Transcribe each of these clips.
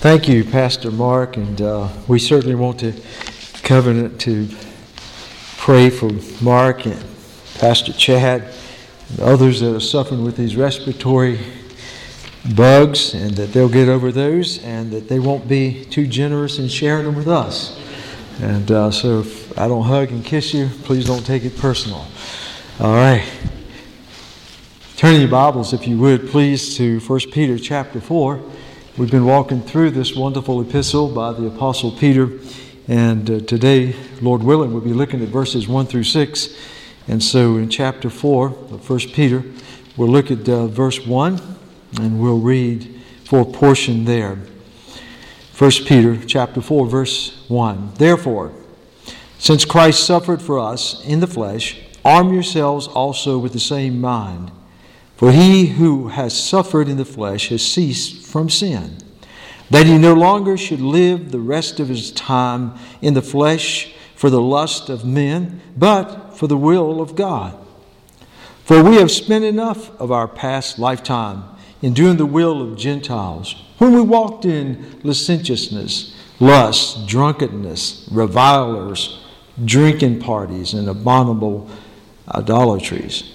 Thank you, Pastor Mark, and uh, we certainly want to covenant to pray for Mark and Pastor Chad and others that are suffering with these respiratory bugs, and that they'll get over those, and that they won't be too generous in sharing them with us. And uh, so, if I don't hug and kiss you, please don't take it personal. All right. Turn your Bibles, if you would, please, to 1 Peter chapter 4. We've been walking through this wonderful epistle by the Apostle Peter, and uh, today, Lord willing, we'll be looking at verses 1 through 6. And so in chapter 4 of 1 Peter, we'll look at uh, verse 1 and we'll read for a portion there. 1 Peter chapter 4 verse 1. Therefore, since Christ suffered for us in the flesh, arm yourselves also with the same mind. For he who has suffered in the flesh has ceased from sin, that he no longer should live the rest of his time in the flesh for the lust of men, but for the will of God. For we have spent enough of our past lifetime in doing the will of Gentiles, when we walked in licentiousness, lust, drunkenness, revilers, drinking parties, and abominable idolatries.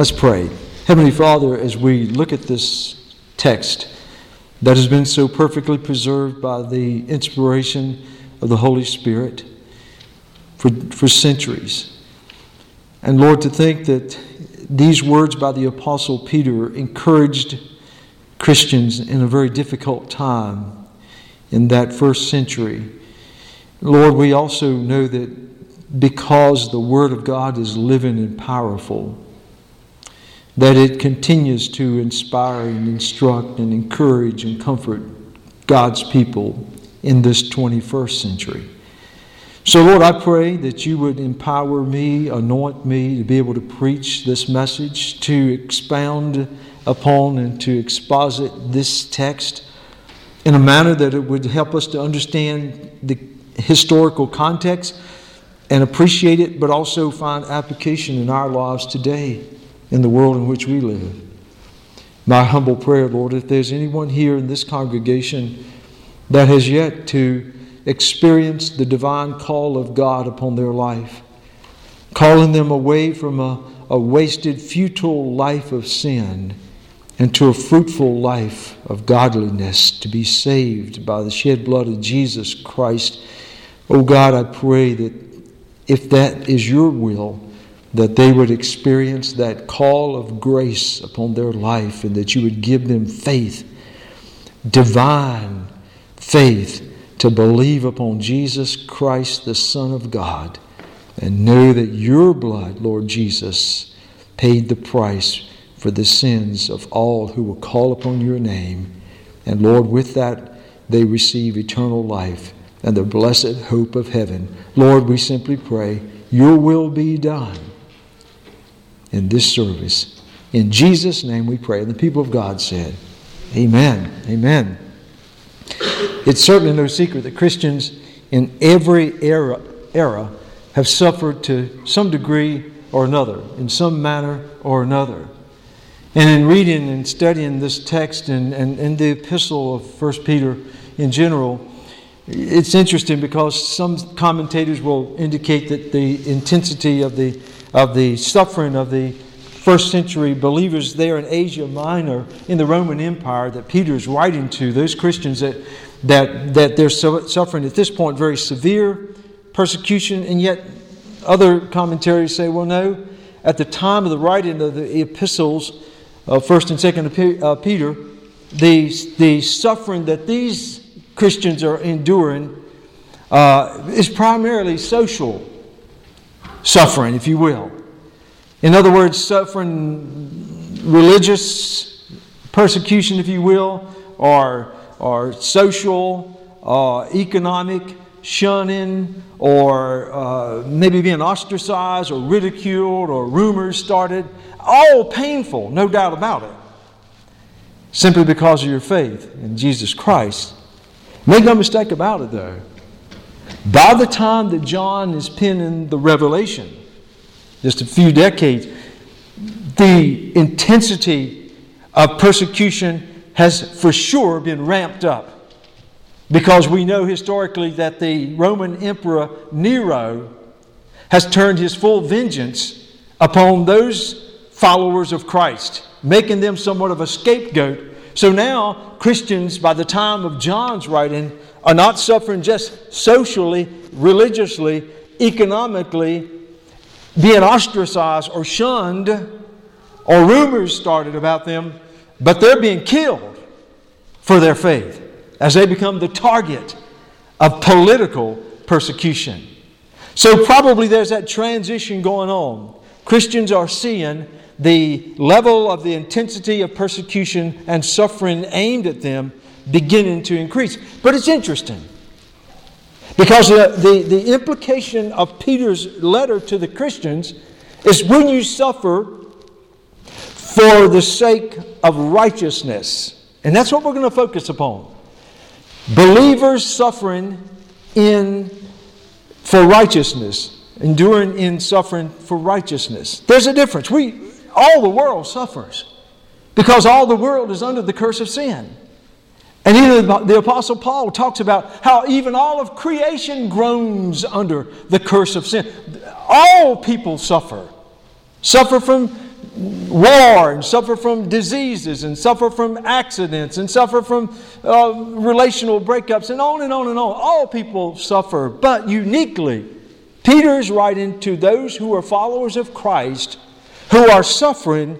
Let's pray. Heavenly Father, as we look at this text that has been so perfectly preserved by the inspiration of the Holy Spirit for, for centuries, and Lord, to think that these words by the Apostle Peter encouraged Christians in a very difficult time in that first century. Lord, we also know that because the Word of God is living and powerful, that it continues to inspire and instruct and encourage and comfort God's people in this 21st century. So, Lord, I pray that you would empower me, anoint me to be able to preach this message, to expound upon and to exposit this text in a manner that it would help us to understand the historical context and appreciate it, but also find application in our lives today in the world in which we live. My humble prayer, Lord, if there's anyone here in this congregation that has yet to experience the divine call of God upon their life, calling them away from a, a wasted, futile life of sin into a fruitful life of godliness to be saved by the shed blood of Jesus Christ. Oh God, I pray that if that is your will, that they would experience that call of grace upon their life and that you would give them faith, divine faith, to believe upon Jesus Christ, the Son of God, and know that your blood, Lord Jesus, paid the price for the sins of all who will call upon your name. And Lord, with that, they receive eternal life and the blessed hope of heaven. Lord, we simply pray, your will be done in this service. In Jesus' name we pray. And the people of God said, Amen. Amen. It's certainly no secret that Christians in every era, era have suffered to some degree or another, in some manner or another. And in reading and studying this text and, and, and the epistle of 1 Peter in general, it's interesting because some commentators will indicate that the intensity of the of the suffering of the first century believers there in Asia Minor in the Roman Empire that Peter is writing to, those Christians that, that, that they're suffering at this point very severe persecution, and yet other commentaries say, well, no, at the time of the writing of the epistles, of 1st and 2nd uh, Peter, the, the suffering that these Christians are enduring uh, is primarily social suffering, if you will. In other words, suffering religious persecution, if you will, or or social, uh, economic shunning, or uh, maybe being ostracized or ridiculed or rumors started. All painful, no doubt about it. Simply because of your faith in Jesus Christ. Make no mistake about it, though. By the time that John is penning the Revelation, just a few decades, the intensity of persecution has for sure been ramped up. Because we know historically that the Roman Emperor Nero has turned his full vengeance upon those followers of Christ, making them somewhat of a scapegoat. So now, Christians, by the time of John's writing, are not suffering just socially, religiously, economically, being ostracized or shunned, or rumors started about them, but they're being killed for their faith as they become the target of political persecution. So, probably there's that transition going on. Christians are seeing the level of the intensity of persecution and suffering aimed at them beginning to increase. But it's interesting because the, the, the implication of Peter's letter to the Christians is when you suffer for the sake of righteousness. And that's what we're going to focus upon. Believers suffering in for righteousness, enduring in suffering for righteousness. There's a difference. We all the world suffers because all the world is under the curse of sin. And even the Apostle Paul talks about how even all of creation groans under the curse of sin. All people suffer. Suffer from war, and suffer from diseases, and suffer from accidents, and suffer from uh, relational breakups, and on and on and on. All people suffer, but uniquely, Peter is writing to those who are followers of Christ who are suffering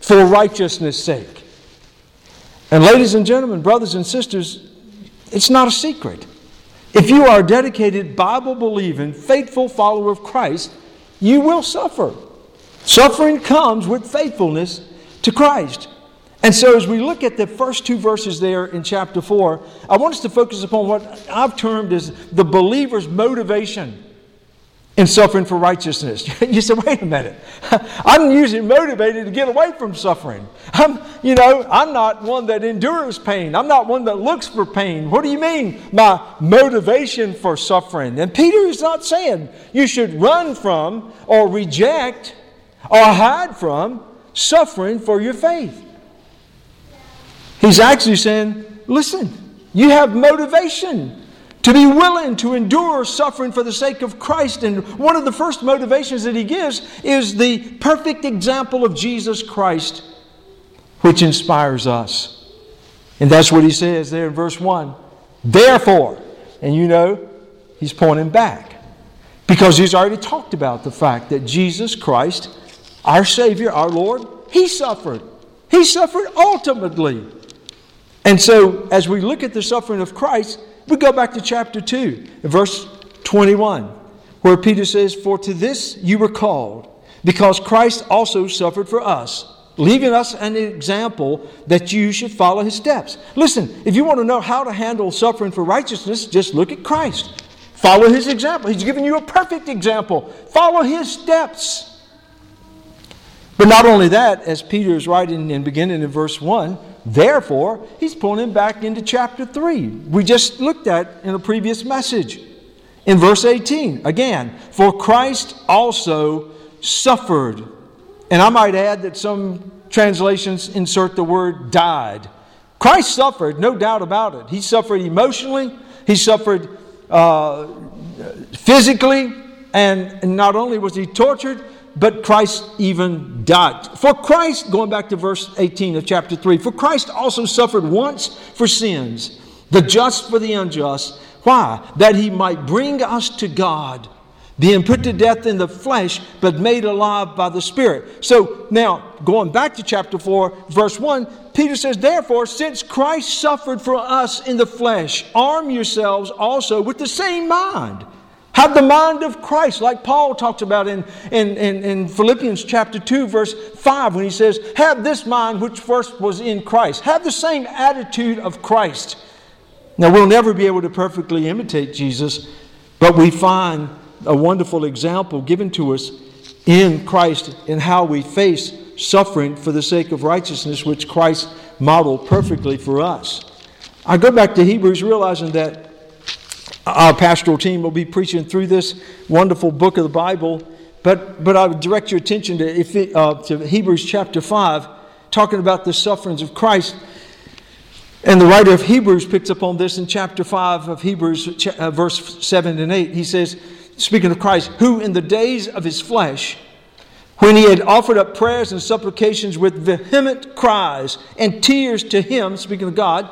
for righteousness' sake. And, ladies and gentlemen, brothers and sisters, it's not a secret. If you are a dedicated, Bible believing, faithful follower of Christ, you will suffer. Suffering comes with faithfulness to Christ. And so, as we look at the first two verses there in chapter 4, I want us to focus upon what I've termed as the believer's motivation in suffering for righteousness. You say, wait a minute. I'm usually motivated to get away from suffering. I'm, you know, I'm not one that endures pain. I'm not one that looks for pain. What do you mean, my motivation for suffering? And Peter is not saying you should run from or reject or hide from suffering for your faith. He's actually saying, listen, you have motivation to be willing to endure suffering for the sake of Christ. And one of the first motivations that he gives is the perfect example of Jesus Christ, which inspires us. And that's what he says there in verse 1. Therefore, and you know, he's pointing back because he's already talked about the fact that Jesus Christ, our Savior, our Lord, he suffered. He suffered ultimately. And so, as we look at the suffering of Christ, we go back to chapter 2, verse 21, where Peter says, For to this you were called, because Christ also suffered for us, leaving us an example that you should follow his steps. Listen, if you want to know how to handle suffering for righteousness, just look at Christ. Follow his example. He's given you a perfect example. Follow his steps. But not only that, as Peter is writing in beginning in verse 1, Therefore, he's pulling him back into chapter 3. We just looked at in a previous message. In verse 18, again, for Christ also suffered. And I might add that some translations insert the word died. Christ suffered, no doubt about it. He suffered emotionally, he suffered uh, physically, and not only was he tortured, but Christ even died. For Christ, going back to verse 18 of chapter 3, for Christ also suffered once for sins, the just for the unjust. Why? That he might bring us to God, being put to death in the flesh, but made alive by the Spirit. So now, going back to chapter 4, verse 1, Peter says, Therefore, since Christ suffered for us in the flesh, arm yourselves also with the same mind. Have the mind of Christ, like Paul talks about in, in, in, in, Philippians chapter 2, verse 5, when he says, Have this mind which first was in Christ. Have the same attitude of Christ. Now, we'll never be able to perfectly imitate Jesus, but we find a wonderful example given to us in Christ in how we face suffering for the sake of righteousness, which Christ modeled perfectly for us. I go back to Hebrews realizing that our pastoral team will be preaching through this wonderful book of the Bible, but, but I would direct your attention to, uh, to Hebrews chapter 5, talking about the sufferings of Christ. And the writer of Hebrews picks up on this in chapter 5 of Hebrews, uh, verse 7 and 8. He says, speaking of Christ, who in the days of his flesh, when he had offered up prayers and supplications with vehement cries and tears to him, speaking of God,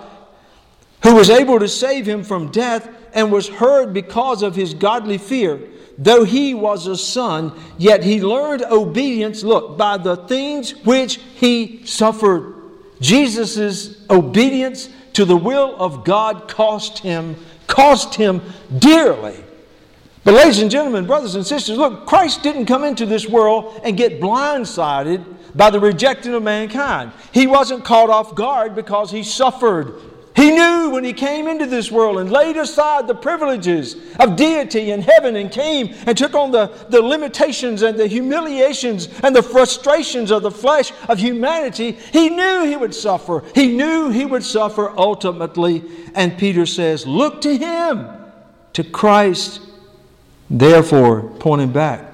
who was able to save him from death and was heard because of his godly fear. Though he was a son, yet he learned obedience, look, by the things which he suffered. Jesus' obedience to the will of God cost him, cost him dearly. But, ladies and gentlemen, brothers and sisters, look, Christ didn't come into this world and get blindsided by the rejection of mankind. He wasn't caught off guard because he suffered. He knew when he came into this world and laid aside the privileges of deity in heaven and came and took on the, the limitations and the humiliations and the frustrations of the flesh of humanity. He knew he would suffer. He knew he would suffer ultimately. And Peter says, Look to him, to Christ Therefore, pointing back,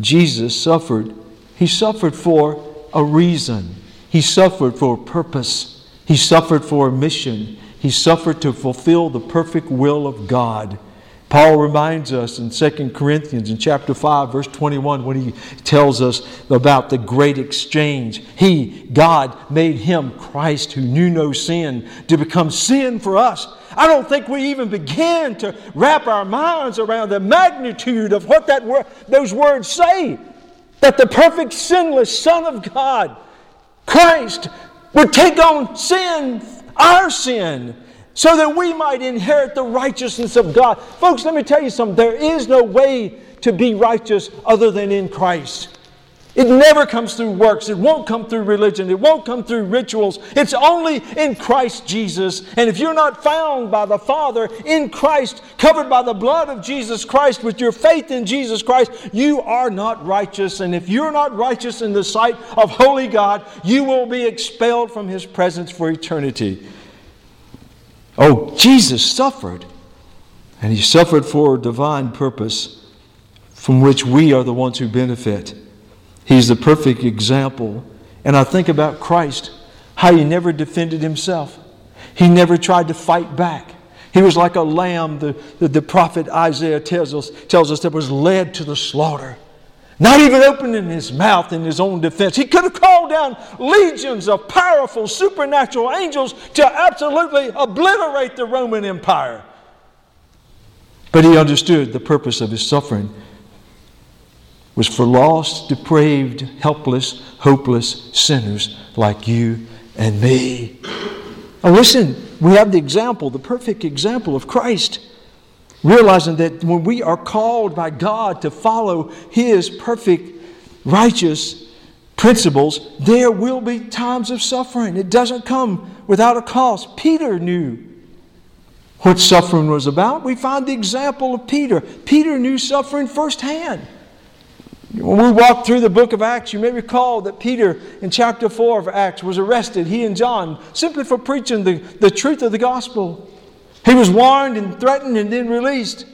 Jesus suffered. He suffered for a reason, He suffered for a purpose, He suffered for a mission, He suffered to fulfill the perfect will of God. Paul reminds us in 2 Corinthians in chapter 5 verse 21 when he tells us about the great exchange. He, God, made him Christ who knew no sin to become sin for us I don't think we even begin to wrap our minds around the magnitude of what that wor- those words say. That the perfect, sinless Son of God, Christ, would take on sin, our sin, so that we might inherit the righteousness of God. Folks, let me tell you something. There is no way to be righteous other than in Christ. It never comes through works. It won't come through religion. It won't come through rituals. It's only in Christ Jesus. And if you're not found by the Father in Christ, covered by the blood of Jesus Christ, with your faith in Jesus Christ, you are not righteous. And if you're not righteous in the sight of holy God, you will be expelled from His presence for eternity. Oh, Jesus suffered. And He suffered for a divine purpose from which we are the ones who benefit. He's the perfect example. And I think about Christ, how he never defended himself, he never tried to fight back. He was like a lamb, the, the, the prophet Isaiah tells us, tells us that was led to the slaughter. Not even opening his mouth in his own defense. He could have called down legions of powerful supernatural angels to absolutely obliterate the Roman Empire. But he understood the purpose of his suffering was for lost, depraved, helpless, hopeless sinners like you and me. Now, listen, we have the example, the perfect example of Christ. Realizing that when we are called by God to follow His perfect, righteous principles, there will be times of suffering. It doesn't come without a cost. Peter knew what suffering was about. We find the example of Peter. Peter knew suffering firsthand. When we walk through the book of Acts, you may recall that Peter, in chapter 4 of Acts, was arrested, he and John, simply for preaching the, the truth of the gospel. He was warned and threatened and then released.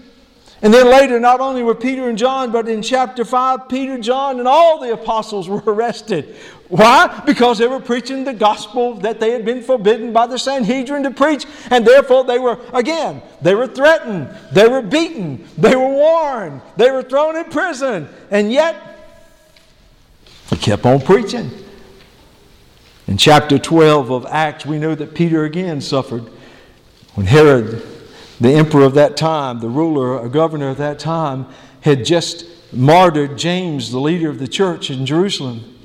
And then later, not only were Peter and John, but in chapter 5, Peter, John, and all the apostles were arrested. Why? Because they were preaching the gospel that they had been forbidden by the Sanhedrin to preach. And therefore, they were, again, they were threatened, they were beaten, they were warned, they were thrown in prison. And yet, they kept on preaching. In chapter 12 of Acts, we know that Peter again suffered when Herod, the emperor of that time, the ruler or governor of that time, had just martyred James, the leader of the church in Jerusalem.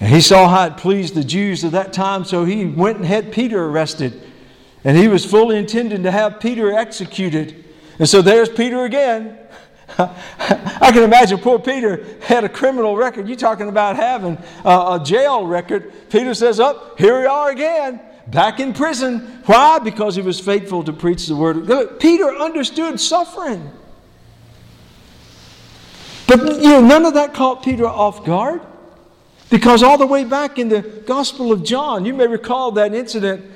And he saw how it pleased the Jews of that time, so he went and had Peter arrested. And he was fully intending to have Peter executed. And so there's Peter again. I can imagine poor Peter had a criminal record. You're talking about having a, a jail record. Peter says, Up, oh, here we are again. Back in prison. Why? Because he was faithful to preach the word. Peter understood suffering. But you know, none of that caught Peter off guard. Because all the way back in the Gospel of John, you may recall that incident.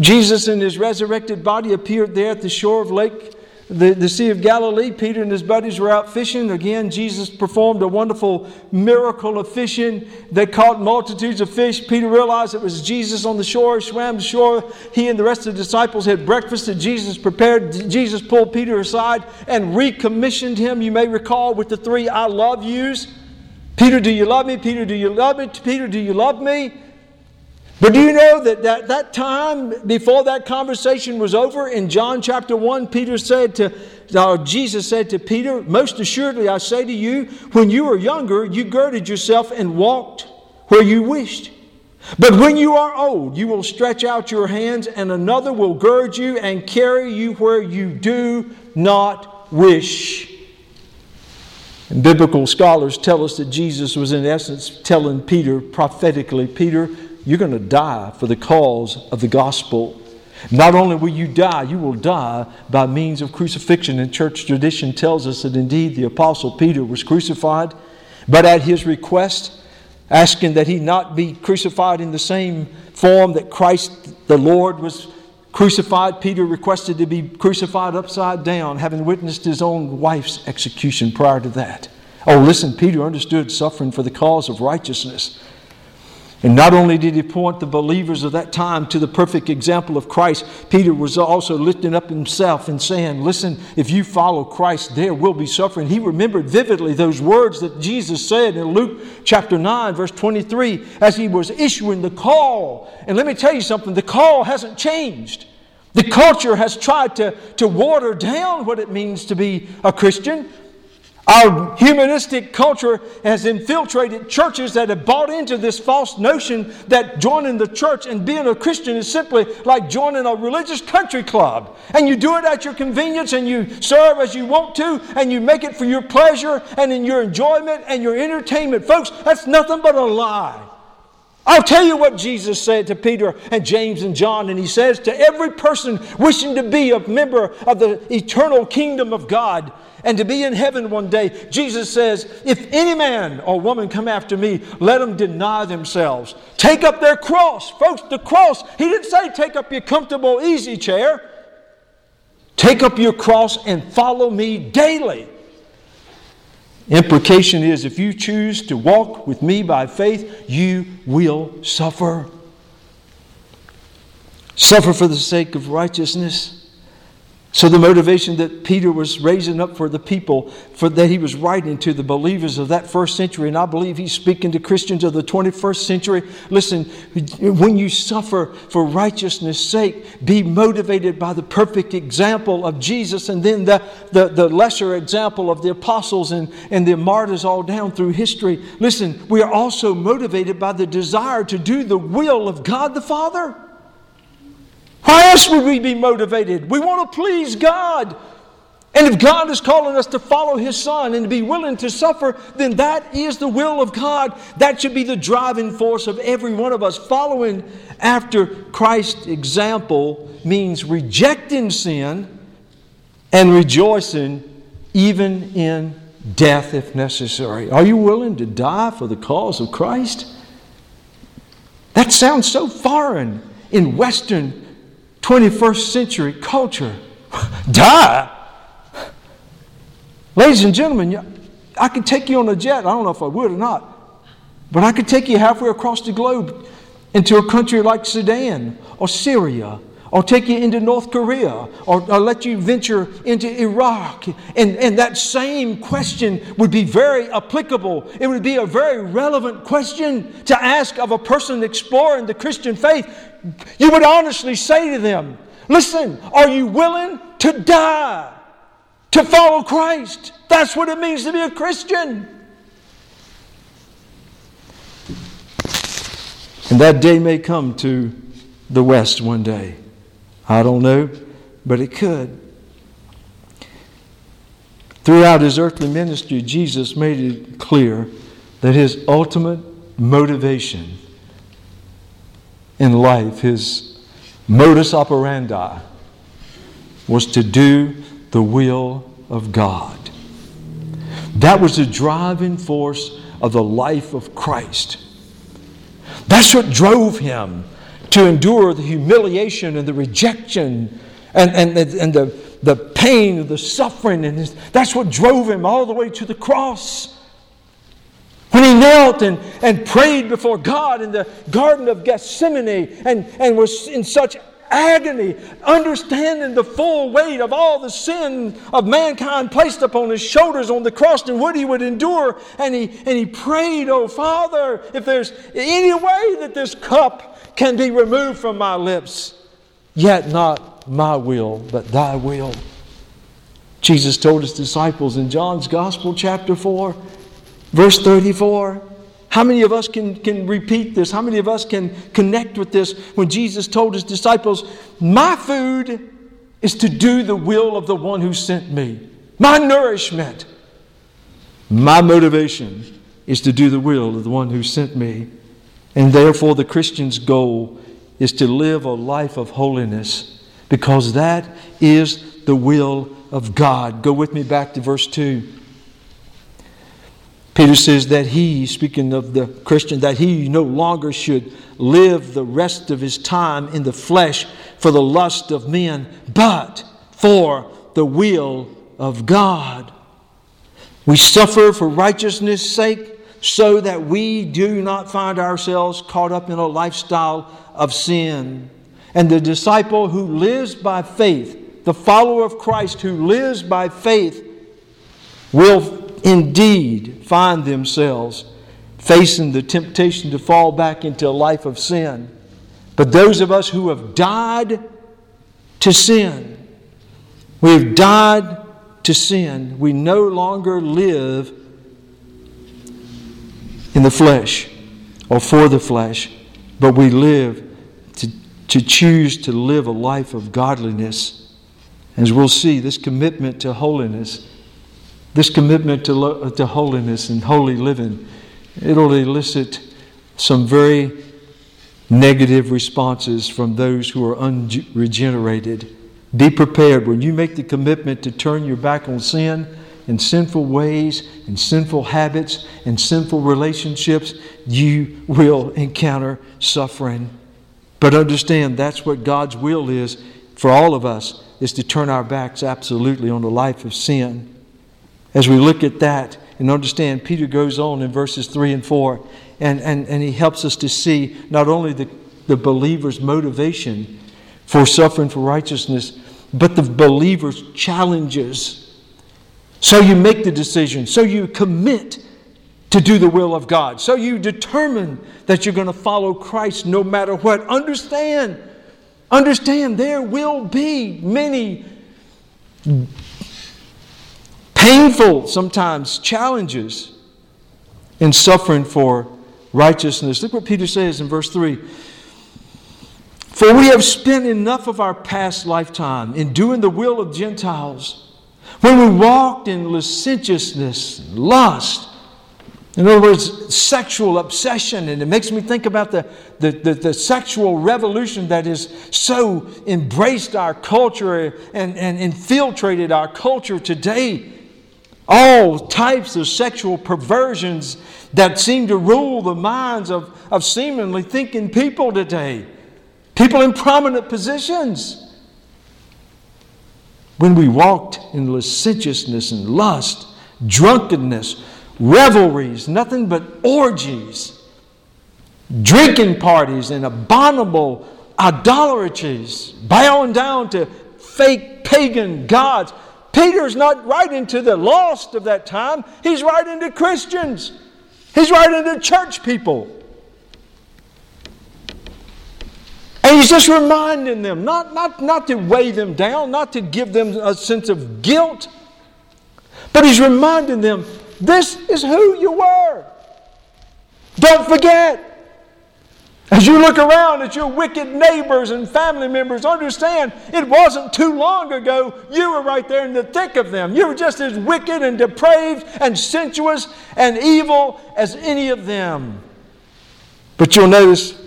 Jesus in his resurrected body appeared there at the shore of Lake the, the Sea of Galilee, Peter and his buddies were out fishing. Again, Jesus performed a wonderful miracle of fishing. They caught multitudes of fish. Peter realized it was Jesus on the shore. Swam the shore. He and the rest of the disciples had breakfast that Jesus prepared. Jesus pulled Peter aside and recommissioned him, you may recall, with the three I love yous. Peter, do you love me? Peter, do you love me? Peter, do you love me? But do you know that that, that time before that conversation was over in John chapter 1, Peter said to, Jesus said to Peter, Most assuredly I say to you, when you were younger, you girded yourself and walked where you wished. But when you are old, you will stretch out your hands, and another will gird you and carry you where you do not wish. And biblical scholars tell us that Jesus was, in essence, telling Peter prophetically, Peter, you're going to die for the cause of the gospel. Not only will you die, you will die by means of crucifixion. And church tradition tells us that indeed the Apostle Peter was crucified, but at his request, asking that he not be crucified in the same form that Christ the Lord was crucified, Peter requested to be crucified upside down, having witnessed his own wife's execution prior to that. Oh, listen, Peter understood suffering for the cause of righteousness. And not only did he point the believers of that time to the perfect example of Christ, Peter was also lifting up himself and saying, Listen, if you follow Christ, there will be suffering. He remembered vividly those words that Jesus said in Luke chapter 9, verse 23, as he was issuing the call. And let me tell you something the call hasn't changed. The culture has tried to, to water down what it means to be a Christian. Our humanistic culture has infiltrated churches that have bought into this false notion that joining the church and being a Christian is simply like joining a religious country club. And you do it at your convenience and you serve as you want to and you make it for your pleasure and in your enjoyment and your entertainment. Folks, that's nothing but a lie. I'll tell you what Jesus said to Peter and James and John, and he says to every person wishing to be a member of the eternal kingdom of God, and to be in heaven one day. Jesus says, If any man or woman come after me, let them deny themselves. Take up their cross. Folks, the cross, he didn't say take up your comfortable easy chair. Take up your cross and follow me daily. Implication is if you choose to walk with me by faith, you will suffer. Suffer for the sake of righteousness. So, the motivation that Peter was raising up for the people, for that he was writing to the believers of that first century, and I believe he's speaking to Christians of the 21st century. Listen, when you suffer for righteousness' sake, be motivated by the perfect example of Jesus and then the, the, the lesser example of the apostles and, and the martyrs all down through history. Listen, we are also motivated by the desire to do the will of God the Father. Why else would we be motivated? We want to please God. And if God is calling us to follow His Son and to be willing to suffer, then that is the will of God. That should be the driving force of every one of us. Following after Christ's example means rejecting sin and rejoicing even in death if necessary. Are you willing to die for the cause of Christ? That sounds so foreign in Western 21st century culture. Die? Ladies and gentlemen, I could take you on a jet. I don't know if I would or not. But I could take you halfway across the globe into a country like Sudan or Syria or take you into North Korea, or, let you venture into Iraq. And, and that same question would be very applicable. It would be a very relevant question to ask of a person exploring the Christian faith. You would honestly say to them, Listen, are you willing to die to follow Christ? That's what it means to be a Christian. And that day may come to the West one day. I don't know, but it could. Throughout his earthly ministry, Jesus made it clear that his ultimate motivation in life, his modus operandi, was to do the will of God. That was the driving force of the life of Christ. That's what drove him to endure the humiliation and the rejection and, and, and the, the pain, the suffering. And his, that's what drove him all the way to the cross. When he knelt and, and prayed before God in the Garden of Gethsemane and, and was in such agony, understanding the full weight of all the sin of mankind placed upon his shoulders on the cross and what he would endure. And he, and he prayed, Oh, Father, if there's any way that this cup can be removed from my lips, yet not my will, but thy will. Jesus told his disciples in John's Gospel, chapter 4, verse 34. How many of us can, can repeat this? How many of us can connect with this when Jesus told his disciples, My food is to do the will of the one who sent me? My nourishment, my motivation is to do the will of the one who sent me. And therefore, the Christian's goal is to live a life of holiness because that is the will of God. Go with me back to verse 2. Peter says that he, speaking of the Christian, that he no longer should live the rest of his time in the flesh for the lust of men, but for the will of God. We suffer for righteousness' sake so that we do not find ourselves caught up in a lifestyle of sin. And the disciple who lives by faith, the follower of Christ who lives by faith, will indeed find themselves facing the temptation to fall back into a life of sin. But those of us who have died to sin, we've died to sin, we no longer live in the flesh or for the flesh, but we live to, to choose to live a life of godliness. As we'll see, this commitment to holiness this commitment to, lo- to holiness and holy living, it'll elicit some very negative responses from those who are unregenerated. Be prepared when you make the commitment to turn your back on sin and sinful ways and sinful habits and sinful relationships, you will encounter suffering. But understand that's what God's will is for all of us is to turn our backs absolutely on the life of sin. As we look at that and understand, Peter goes on in verses 3 and 4, and, and, and he helps us to see not only the, the believer's motivation for suffering for righteousness, but the believer's challenges. So you make the decision, so you commit to do the will of God, so you determine that you're going to follow Christ no matter what. Understand, understand, there will be many painful sometimes challenges in suffering for righteousness. Look what Peter says in verse 3 For we have spent enough of our past lifetime in doing the will of Gentiles when we walked in licentiousness, lust. In other words, sexual obsession. And it makes me think about the, the, the, the, sexual revolution that has so embraced our culture and, and infiltrated our culture today all types of sexual perversions that seem to rule the minds of, of seemingly thinking people today, people in prominent positions. When we walked in licentiousness and lust, drunkenness, revelries, nothing but orgies, drinking parties, and abominable idolatries, bowing down to fake pagan gods. Peter's not writing to the lost of that time, he's writing to Christians, he's writing to church people. And he's just reminding them, not, not, not to weigh them down, not to give them a sense of guilt, but he's reminding them this is who you were. Don't forget. As you look around at your wicked neighbors and family members, understand it wasn't too long ago you were right there in the thick of them. You were just as wicked and depraved and sensuous and evil as any of them. But you'll notice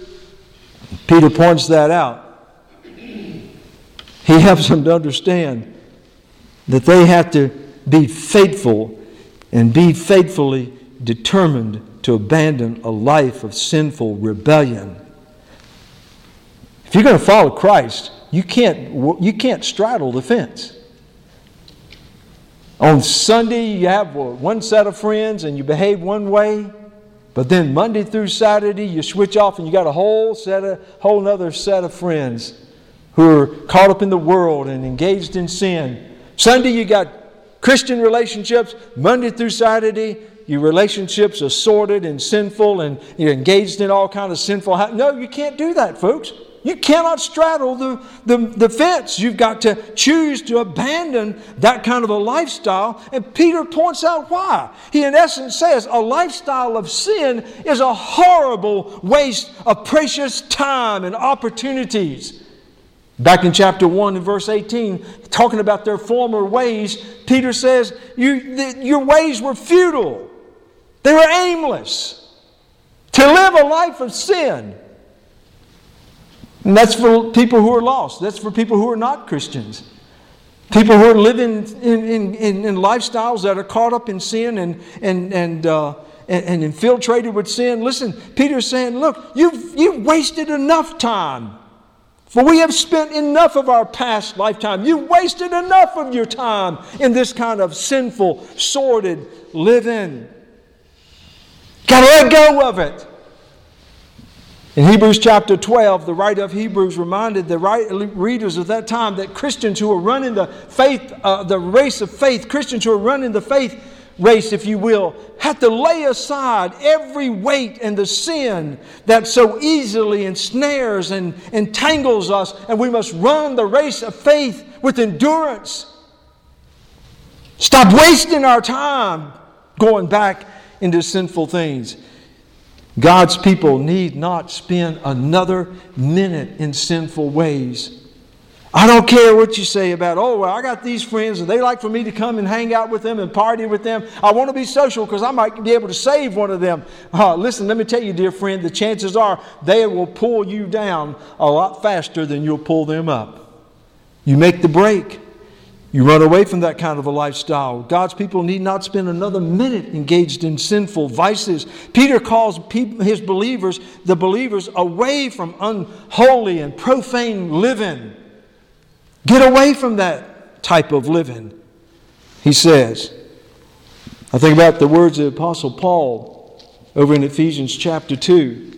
Peter points that out. He helps them to understand that they have to be faithful and be faithfully determined to abandon a life of sinful rebellion. If you're going to follow Christ, you can't, you can't straddle the fence. On Sunday, you have one set of friends and you behave one way, but then Monday through Saturday, you switch off and you got a whole set of, whole other set of friends who are caught up in the world and engaged in sin. Sunday, you got Christian relationships. Monday through Saturday, your relationships are sordid and sinful and you're engaged in all kind of sinful. No, you can't do that, folks. You cannot straddle the, the, the fence. You've got to choose to abandon that kind of a lifestyle. And Peter points out why. He, in essence, says a lifestyle of sin is a horrible waste of precious time and opportunities. Back in chapter 1 and verse 18, talking about their former ways, Peter says, you, the, Your ways were futile, they were aimless. To live a life of sin and that's for people who are lost. That's for people who are not Christians. People who are living in, in, in, in lifestyles that are caught up in sin and, and, and, uh, and, and infiltrated with sin. Listen, Peter's saying, Look, you've, you've wasted enough time. For we have spent enough of our past lifetime. You've wasted enough of your time in this kind of sinful, sordid living. Got to let go of it. In Hebrews chapter 12, the writer of Hebrews reminded the readers of that time that Christians who are running the faith, uh, the race of faith, Christians who are running the faith race, if you will, had to lay aside every weight and the sin that so easily ensnares and entangles us, and we must run the race of faith with endurance. Stop wasting our time going back into sinful things. God's people need not spend another minute in sinful ways. I don't care what you say about, oh, well, I got these friends and they like for me to come and hang out with them and party with them. I want to be social because I might be able to save one of them. Uh, listen, let me tell you, dear friend, the chances are they will pull you down a lot faster than you'll pull them up. You make the break. You run away from that kind of a lifestyle. God's people need not spend another minute engaged in sinful vices. Peter calls his believers, the believers, away from unholy and profane living. Get away from that type of living, he says. I think about the words of Apostle Paul over in Ephesians chapter 2.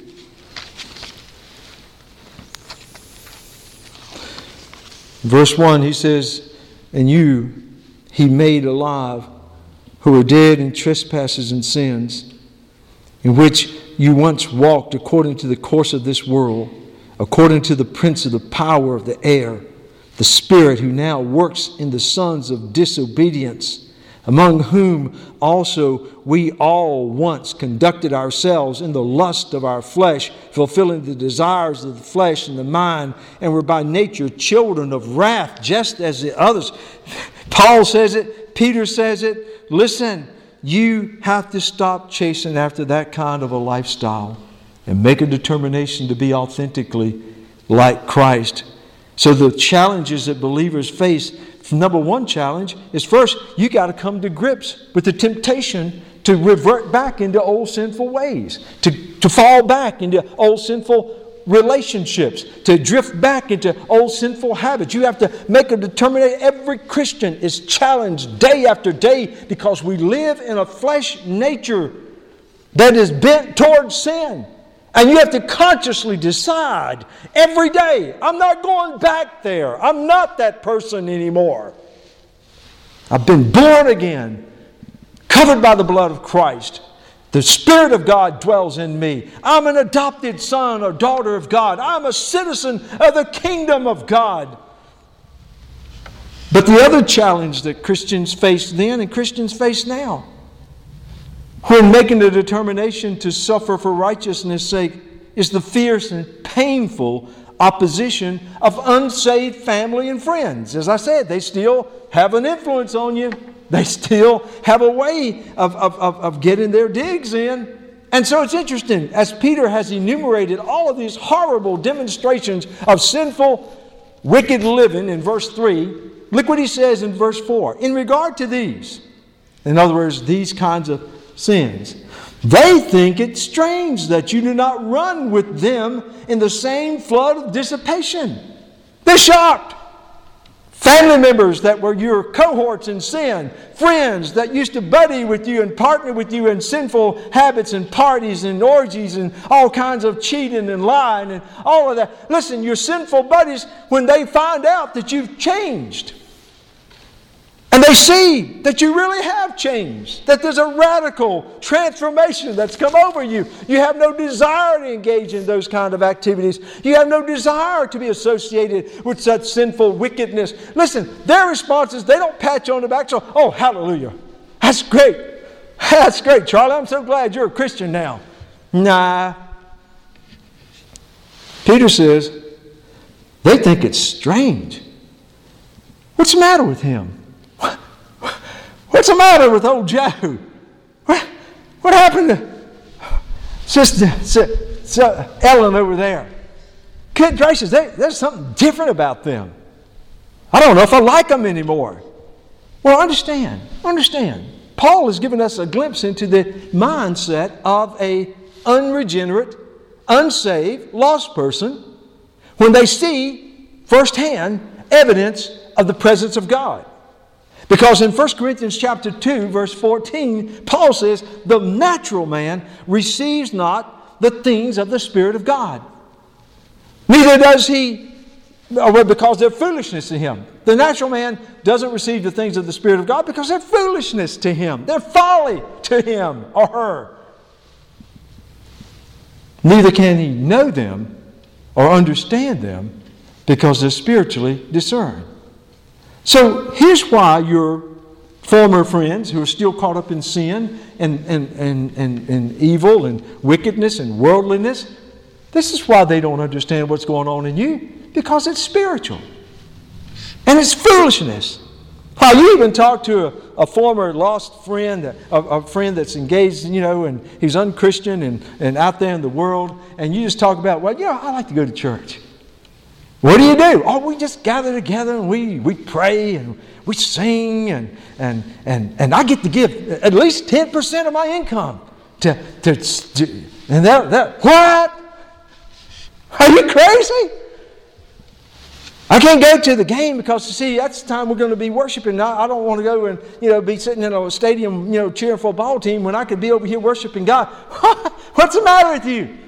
Verse 1, he says, and you he made alive who were dead in trespasses and sins, in which you once walked according to the course of this world, according to the prince of the power of the air, the spirit who now works in the sons of disobedience among whom also we all once conducted ourselves in the lust of our flesh, fulfilling the desires of the flesh and the mind, and were by nature children of wrath, just as the others. Paul says it, Peter says it. Listen, you have to stop chasing after that kind of a lifestyle and make a determination to be authentically like Christ. So, the challenges that believers face number one challenge is first, you got to come to grips with the temptation to revert back into old sinful ways, to, to fall back into old sinful relationships, to drift back into old sinful habits. You have to make a determination. Every Christian is challenged day after day because we live in a flesh nature that is bent towards sin. And you have to consciously decide every day I'm not going back there. I'm not that person anymore. I've been born again, covered by the blood of Christ. The Spirit of God dwells in me. I'm an adopted son or daughter of God. I'm a citizen of the kingdom of God. But the other challenge that Christians faced then and Christians face now when making the determination to suffer for righteousness' sake is the fierce and painful opposition of unsaved family and friends. As I said, they still have an influence on you, they still have a way of, of, of, of getting their digs in. And so it's interesting, as Peter has enumerated all of these horrible demonstrations of sinful, wicked living in verse 3, look what he says in verse 4. In regard to these, in other words, these kinds of sins, they think it strange that you do not run with them in the same flood of dissipation. They're shocked. Family members that were your cohorts in sin, friends that used to buddy with you and partner with you in sinful habits and parties and orgies and all kinds of cheating and lying and all of that. Listen, your sinful buddies, when they find out that you've changed, and they see that you really have changed, that there's a radical transformation that's come over you. You have no desire to engage in those kind of activities. You have no desire to be associated with such sinful wickedness. Listen, their response is they don't pat you on the back, so, oh, hallelujah. That's great. That's great, Charlie. I'm so glad you're a Christian now. Nah. Peter says, they think it's strange. What's the matter with him? What's the matter with old Joe? What, what happened to Sister, Sister Ellen over there? Good gracious, they, there's something different about them. I don't know if I like them anymore. Well, understand, understand. Paul has given us a glimpse into the mindset of a unregenerate, unsaved, lost person when they see firsthand evidence of the presence of God. Because in 1 Corinthians chapter 2 verse 14, Paul says, "The natural man receives not the things of the spirit of God. Neither does he because they're foolishness to him. The natural man doesn't receive the things of the spirit of God because they're foolishness to him. They're folly to him or her. Neither can he know them or understand them because they're spiritually discerned. So here's why your former friends who are still caught up in sin and, and, and, and, and evil and wickedness and worldliness, this is why they don't understand what's going on in you because it's spiritual and it's foolishness. How you even talk to a, a former lost friend, a, a, friend that's engaged, you know, and he's unchristian and, and out there in the world, and you just talk about, well, you know, I like to go to church. What do you do? Oh, we just gather together and we, we pray and we sing and, and, and, and I get to give at least 10% of my income to, to, to and that, that, what? Are you crazy? I can't go to the game because, you see, that's the time we're going to be worshiping. I, I don't want to go and, you know, be sitting in a stadium, you know, cheering for a ball team when I could be over here worshiping God. What's the matter with you?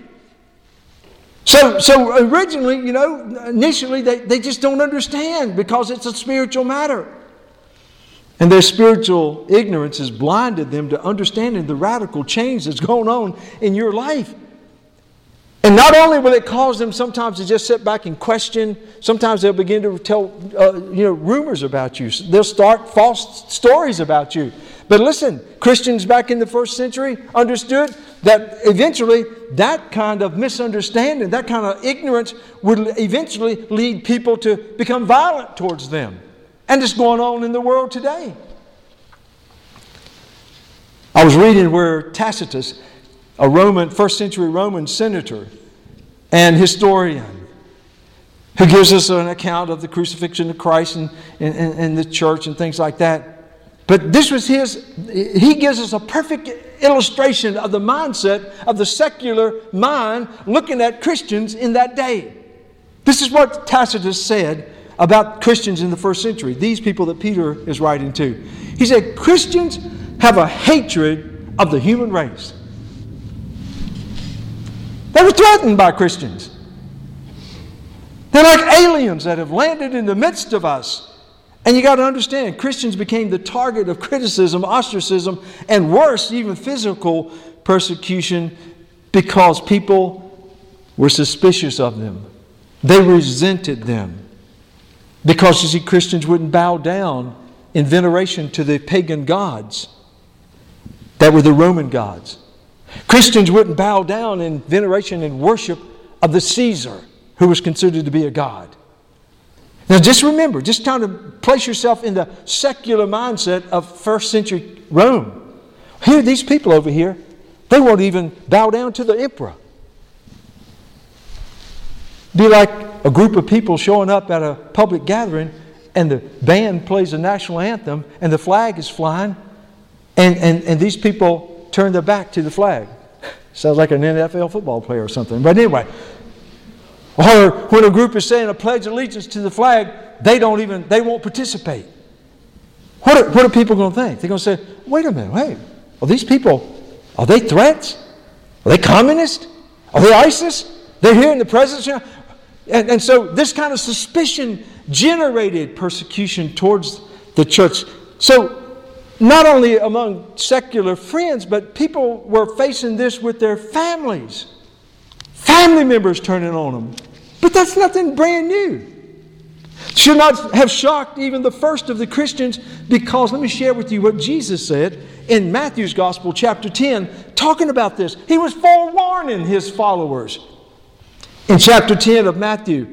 So, so originally, you know, initially they, they just don't understand because it's a spiritual matter. And their spiritual ignorance has blinded them to understanding the radical change that's going on in your life. And not only will it cause them sometimes to just sit back and question, sometimes they'll begin to tell uh, you know, rumors about you. They'll start false stories about you. But listen, Christians back in the first century understood that eventually that kind of misunderstanding, that kind of ignorance would eventually lead people to become violent towards them. And it's going on in the world today. I was reading where Tacitus, a Roman, first century Roman senator and historian, who gives us an account of the crucifixion of Christ and, and, and the church and things like that. But this was his, he gives us a perfect illustration of the mindset of the secular mind looking at Christians in that day. This is what Tacitus said about Christians in the first century, these people that Peter is writing to. He said, Christians have a hatred of the human race. They were threatened by Christians. They're like aliens that have landed in the midst of us and you got to understand, Christians became the target of criticism, ostracism, and worse, even physical persecution because people were suspicious of them. They resented them. Because, you see, Christians wouldn't bow down in veneration to the pagan gods that were the Roman gods. Christians wouldn't bow down in veneration and worship of the Caesar, who was considered to be a god. Now, just remember, just trying to place yourself in the secular mindset of first century Rome. Here, these people over here, They won't even bow down to the emperor. Be like a group of people showing up at a public gathering and the band plays a national anthem and the flag is flying and, and, and these people turn their back to the flag. Sounds like an NFL football player or something. But anyway, or when a group is saying a pledge allegiance to the flag, they don't even, they won't participate. What are, what are people going to think? They're going to say, wait a minute, hey, are these people, are they threats? Are they communists? Are they ISIS? They're here in the presence. And, and so this kind of suspicion generated persecution towards the church. So not only among secular friends, but people were facing this with their families. Family members turning on them. But that's nothing brand new. Should not have shocked even the first of the Christians because let me share with you what Jesus said in Matthew's Gospel, chapter 10, talking about this. He was forewarning his followers. In chapter 10 of Matthew,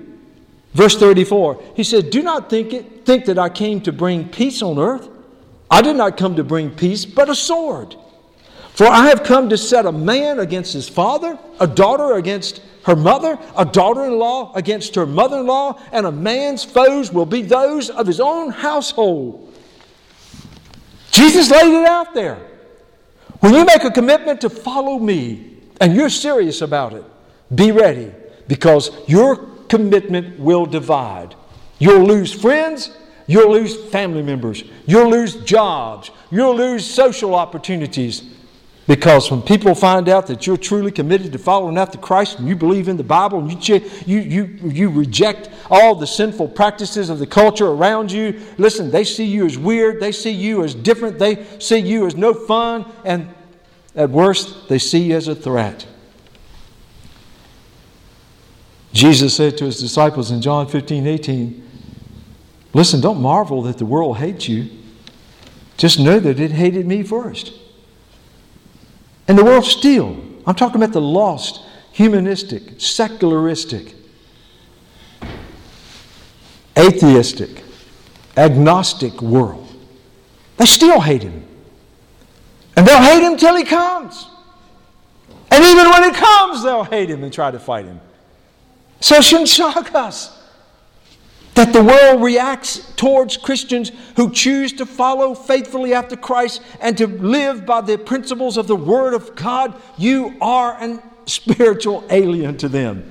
verse 34, he said, Do not think, it, think that I came to bring peace on earth. I did not come to bring peace, but a sword. For I have come to set a man against his father, a daughter against her mother, a daughter in law against her mother in law, and a man's foes will be those of his own household. Jesus laid it out there. When you make a commitment to follow me and you're serious about it, be ready because your commitment will divide. You'll lose friends, You'll lose family members. You'll lose jobs. You'll lose social opportunities. Because when people find out that you're truly committed to following after Christ and you believe in the Bible and you, you, you, you reject all the sinful practices of the culture around you, listen, they see you as weird. They see you as different. They see you as no fun. And at worst, they see you as a threat. Jesus said to his disciples in John 15 18, Listen, don't marvel that the world hates you. Just know that it hated me first. And the world still, I'm talking about the lost, humanistic, secularistic, atheistic, agnostic world. They still hate him. And they'll hate him till he comes. And even when he comes, they'll hate him and try to fight him. So it shouldn't shock us that the world reacts towards Christians who choose to follow faithfully after Christ and to live by the principles of the Word of God, you are a spiritual alien to them.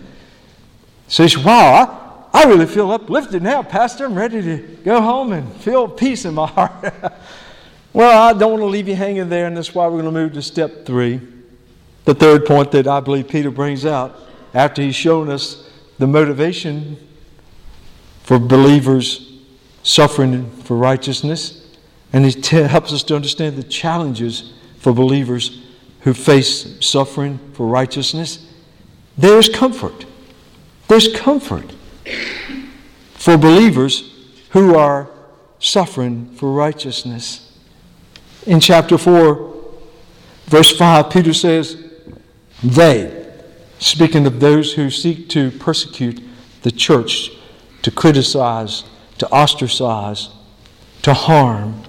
Says, wow, I, I really feel uplifted now, Pastor. I'm ready to go home and feel peace in my heart. well, I don't want to leave you hanging there, and that's why we're going to move to step three. The third point that I believe Peter brings out after he's shown us the motivation for believers suffering for righteousness, and He t- helps us to understand the challenges for believers who face suffering for righteousness. There's comfort. There's comfort for believers who are suffering for righteousness. In chapter 4, verse 5, Peter says, They, speaking of those who seek to persecute the church, to criticize, to ostracize, to harm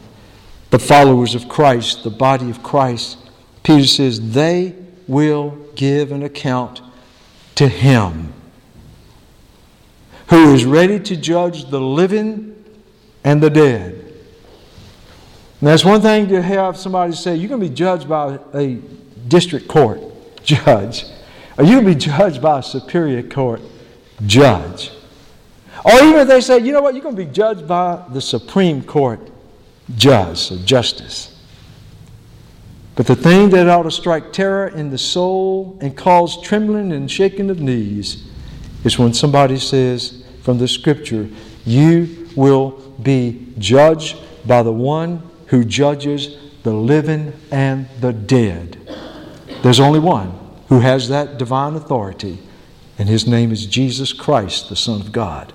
the followers of Christ, the body of Christ. Peter says, they will give an account to him who is ready to judge the living and the dead. And that's one thing to have somebody say, You're going to be judged by a district court judge, or you're going to be judged by a superior court judge. Or even if they say, you know what, you're going to be judged by the Supreme Court judge or justice. But the thing that ought to strike terror in the soul and cause trembling and shaking of knees is when somebody says from the scripture, You will be judged by the one who judges the living and the dead. There's only one who has that divine authority, and his name is Jesus Christ, the Son of God.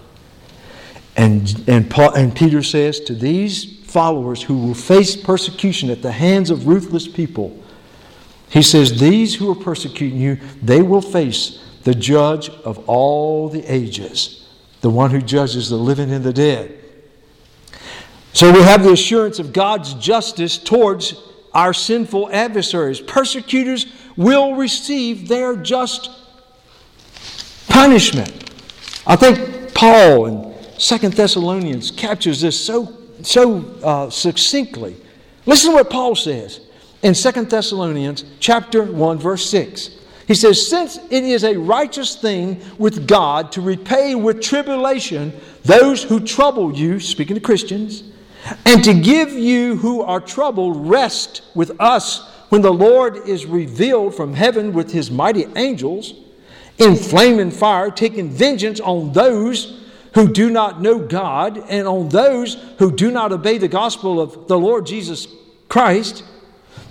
And, and, Paul, and Peter says to these followers who will face persecution at the hands of ruthless people, he says, These who are persecuting you, they will face the judge of all the ages, the one who judges the living and the dead. So we have the assurance of God's justice towards our sinful adversaries. Persecutors will receive their just punishment. I think Paul in Second Thessalonians captures this so, so uh, succinctly. Listen to what Paul says in Second Thessalonians chapter 1, verse 6. He says, Since it is a righteous thing with God to repay with tribulation those who trouble you, speaking to Christians, and to give you who are troubled rest with us when the Lord is revealed from heaven with his mighty angels in flaming fire, taking vengeance on those who do not know God and on those who do not obey the gospel of the Lord Jesus Christ.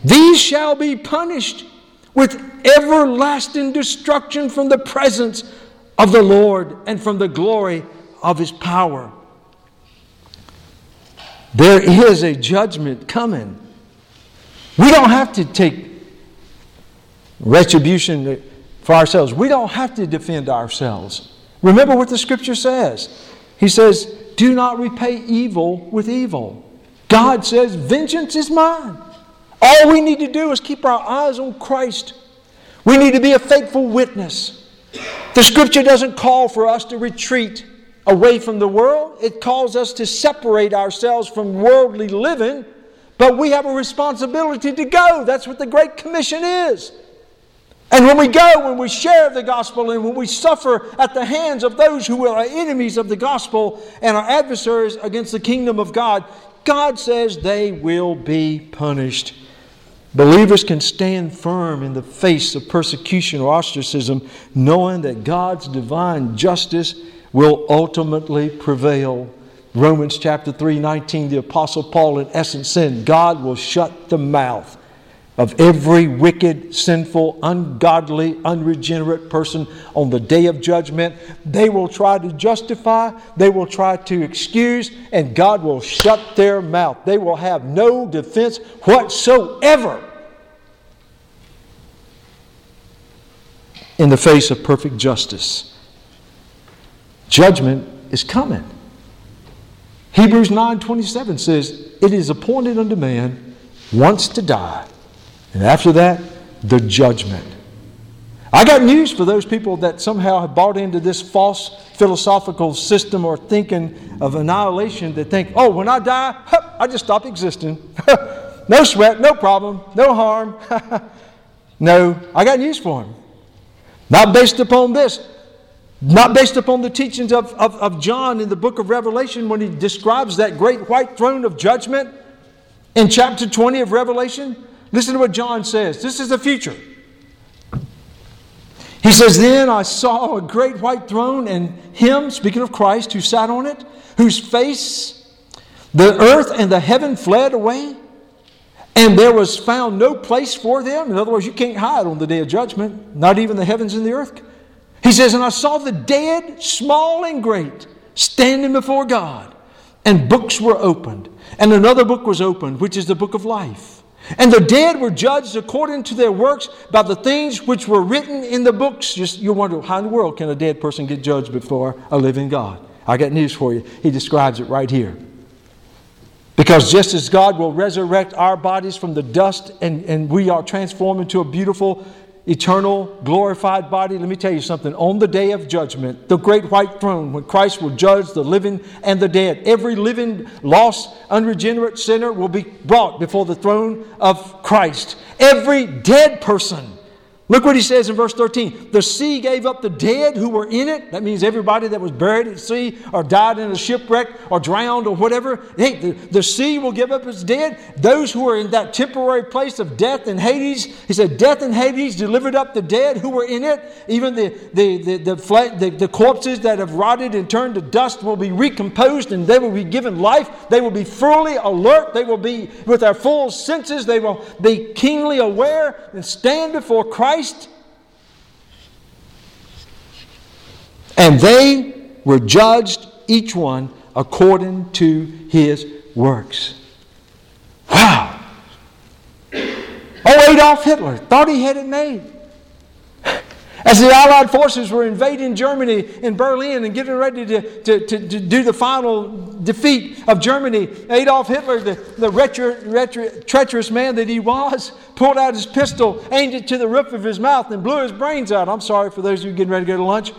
These shall be punished with everlasting destruction from the presence of the Lord and from the glory of his power. There is a judgment coming. We don't have to take retribution for ourselves. We don't have to defend ourselves. Remember what the scripture says. He says, Do not repay evil with evil. God says, Vengeance is mine. All we need to do is keep our eyes on Christ. We need to be a faithful witness. The scripture doesn't call for us to retreat away from the world, it calls us to separate ourselves from worldly living, but we have a responsibility to go. That's what the Great Commission is. And when we go, when we share the gospel, and when we suffer at the hands of those who are enemies of the gospel and are adversaries against the kingdom of God, God says they will be punished. Believers can stand firm in the face of persecution or ostracism, knowing that God's divine justice will ultimately prevail. Romans chapter 3 19, the Apostle Paul, in essence, said, God will shut the mouth of every wicked, sinful, ungodly, unregenerate person on the day of judgment. They will try to justify, they will try to excuse, and God will shut their mouth. They will have no defense whatsoever in the face of perfect justice. Judgment is coming. Hebrews 9:27 says, "It is appointed unto man once to die, and after that, the judgment." I got news for those people that somehow have bought into this false philosophical system or thinking of annihilation that think, "Oh, when I die, hup, I just stop existing. no sweat, no problem, no harm." no, I got news for them. Not based upon this. Not based upon the teachings of, of, of John in the book of Revelation when he describes that great white throne of judgment in chapter 20 of Revelation. Listen to what John says. This is the future. He says, Then I saw a great white throne, and him, speaking of Christ, who sat on it, whose face the earth and the heaven fled away, and there was found no place for them. In other words, you can't hide on the day of judgment, not even the heavens and the earth. He says, And I saw the dead, small and great, standing before God, and books were opened. And another book was opened, which is the book of life. And the dead were judged according to their works by the things which were written in the books. Just you wonder, how in the world can a dead person get judged before a living God? I got news for you. He describes it right here. Because just as God will resurrect our bodies from the dust and, and we are transformed into a beautiful, eternal, glorified body, let me tell you something. On the day of judgment, the great white throne, when Christ will judge the living and the dead, every living, lost, unregenerate sinner will be brought before the throne of Christ. Every dead person Look what he says in verse 13. The sea gave up the dead who were in it. That means everybody that was buried at sea or died in a shipwreck or drowned or whatever. Hey, the, the sea will give up its dead. Those who are in that temporary place of death and Hades, he said, Death and Hades delivered up the dead who were in it. Even the, the, the, the, the, the corpses that have rotted and turned to dust will be recomposed and they will be given life. They will be fully alert. They will be with their full senses. They will be keenly aware and stand before Christ Christ. And they were judged, each one, according to his works. Wow. Oh, Adolf Hitler thought he had it made. As the Allied forces were invading Germany in Berlin and getting ready to, to, to, to do the final defeat of Germany, Adolf Hitler, the, the retro, retro, treacherous man that he was, pulled out his pistol, aimed it to the roof of his mouth, and blew his brains out. I'm sorry for those of you getting ready to go to lunch.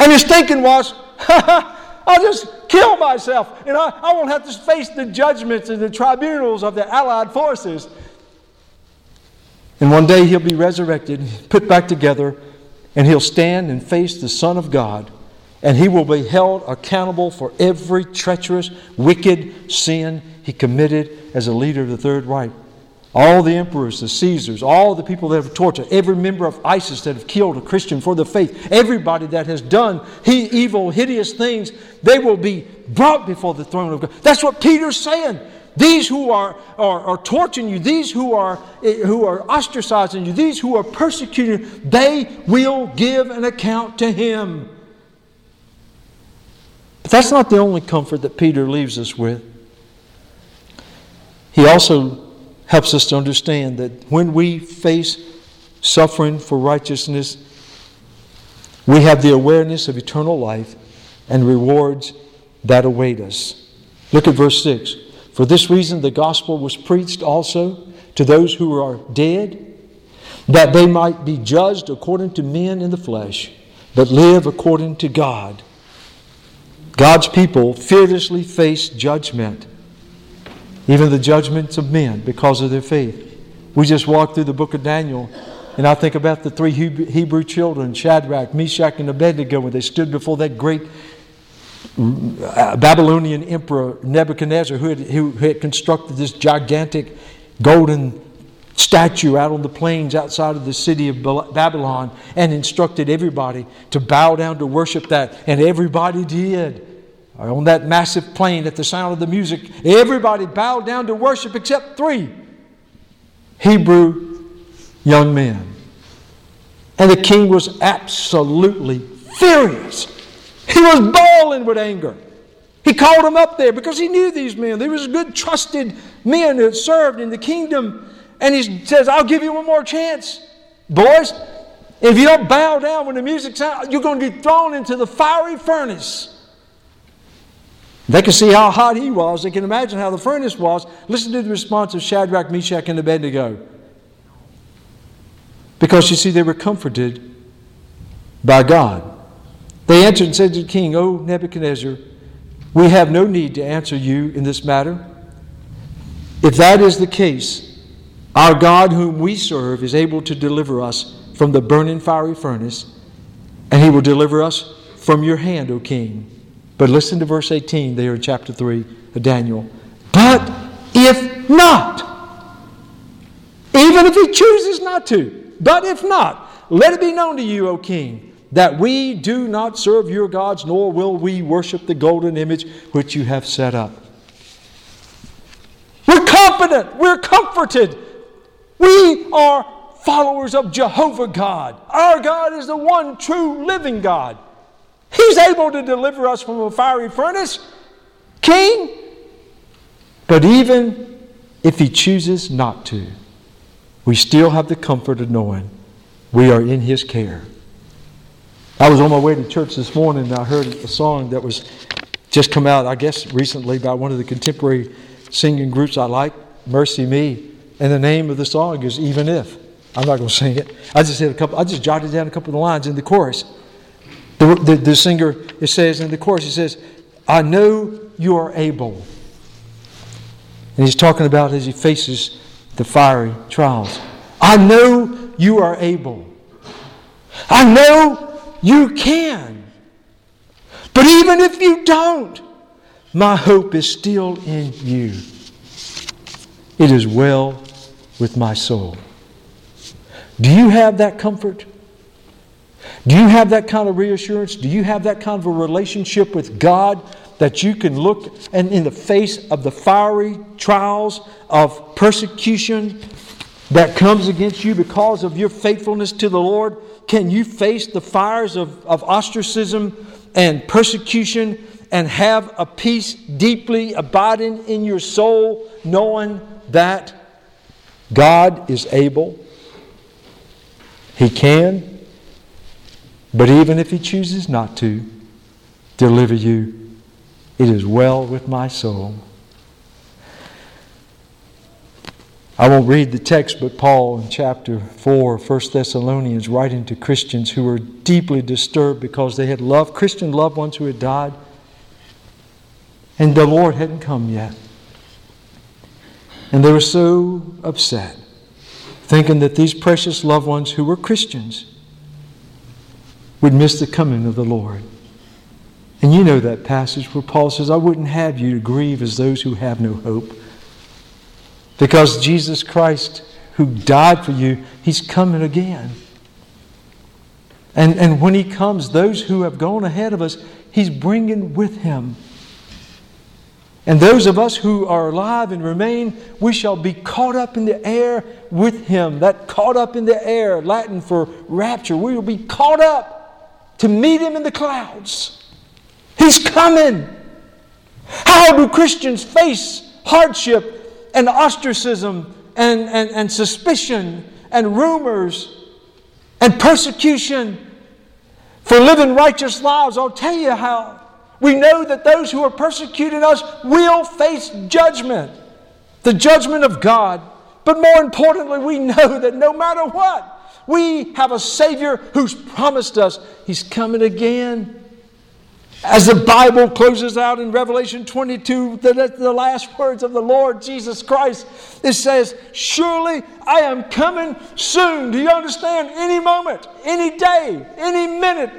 And his thinking was, I'll just kill myself, and I, I won't have to face the judgments and the tribunals of the Allied forces. And one day he'll be resurrected, put back together, and he'll stand and face the Son of God. And he will be held accountable for every treacherous, wicked sin he committed as a leader of the Third Reich. All the emperors, the Caesars, all the people that have tortured, every member of ISIS that have killed a Christian for the faith, everybody that has done he, evil, hideous things, they will be brought before the throne of God. That's what Peter's saying. These who are, are, are torturing you, these who are, eh, who are ostracizing you, these who are persecuting you, they will give an account to him. But that's not the only comfort that Peter leaves us with. He also helps us to understand that when we face suffering for righteousness, we have the awareness of eternal life and rewards that await us. Look at verse 6. For this reason, the gospel was preached also to those who are dead, that they might be judged according to men in the flesh, but live according to God. God's people fearlessly face judgment, even the judgments of men, because of their faith. We just walked through the book of Daniel, and I think about the three Hebrew children, Shadrach, Meshach, and Abednego, when they stood before that great Babylonian emperor Nebuchadnezzar, who had, who had constructed this gigantic golden statue out on the plains outside of the city of Babylon and instructed everybody to bow down to worship that. And everybody did. On that massive plain at the sound of the music, everybody bowed down to worship except three Hebrew young men. And the king was absolutely furious. He was bawling with anger. He called them up there because he knew these men. They was good, trusted men that served in the kingdom. And he says, I'll give you one more chance. Boys, if you don't bow down when the music sounds, you're going to be thrown into the fiery furnace. They can see how hot he was. They can imagine how the furnace was. Listen to the response of Shadrach, Meshach, and Abednego. Because you see, they were comforted by God. They answered and said to the king, O Nebuchadnezzar, we have no need to answer you in this matter. If that is the case, our God, whom we serve, is able to deliver us from the burning fiery furnace, and he will deliver us from your hand, O king. But listen to verse 18 there in chapter 3 of Daniel. But if not, even if he chooses not to, but if not, let it be known to you, O king, that we do not serve your gods, nor will we worship the golden image which you have set up. We're confident, we're comforted. We are followers of Jehovah God. Our God is the one true living God. He's able to deliver us from a fiery furnace, King. But even if He chooses not to, we still have the comfort of knowing we are in His care. I was on my way to church this morning and I heard a song that was just come out, I guess, recently by one of the contemporary singing groups I like, MercyMe. And the name of the song is Even If. I'm not going to sing it. I just had a couple, I just jotted down a couple of the lines in the chorus. The, the, the singer, it says in the chorus, it says, I know you are able. And he's talking about as he faces the fiery trials. I know you are able. I know you can. But even if you don't, my hope is still in you. It is well with my soul. Do you have that comfort? Do you have that kind of reassurance? Do you have that kind of a relationship with God that you can look and in the face of the fiery trials of persecution that comes against you because of your faithfulness to the Lord? Can you face the fires of, of ostracism and persecution and have a peace deeply abiding in your soul, knowing that God is able? He can But even if he chooses not to deliver you, it is well with my soul. I won't read the text, but Paul in chapter 4, 1 Thessalonians, writing to Christians who were deeply disturbed because they had loved Christian loved ones who had died, and the Lord hadn't come yet. And they were so upset, thinking that these precious loved ones who were Christians would miss the coming of the Lord. And you know that passage where Paul says, I wouldn't have you to grieve as those who have no hope. Because Jesus Christ, who died for you, He's coming again. And, and when He comes, those who have gone ahead of us, He's bringing with Him. And those of us who are alive and remain, we shall be caught up in the air with Him. That caught up in the air, Latin for rapture. We will be caught up to meet Him in the clouds. He's coming. How do Christians face hardship and ostracism and, and, and suspicion and rumors and persecution for living righteous lives. I'll tell you how. We know that those who are persecuting us will face judgment, the judgment of God. But more importantly, we know that no matter what, we have a Savior who's promised us He's coming again. As the Bible closes out in Revelation 22, the, the last words of the Lord Jesus Christ, it says, Surely I am coming soon. Do you understand? Any moment, any day, any minute,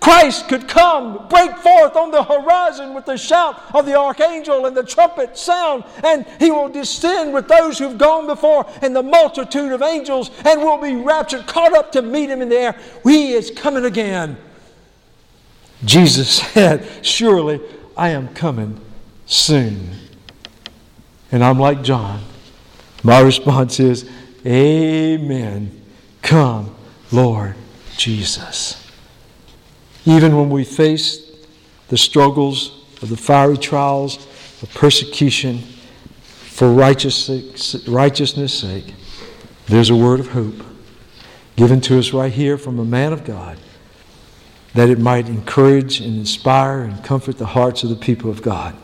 Christ could come, break forth on the horizon with the shout of the archangel and the trumpet sound, and he will descend with those who've gone before and the multitude of angels, and will be raptured, caught up to meet him in the air. He is coming again. Jesus said, Surely I am coming soon. And I'm like John. My response is, Amen. Come, Lord Jesus. Even when we face the struggles of the fiery trials of persecution for righteousness' sake, there's a word of hope given to us right here from a man of God that it might encourage and inspire and comfort the hearts of the people of God.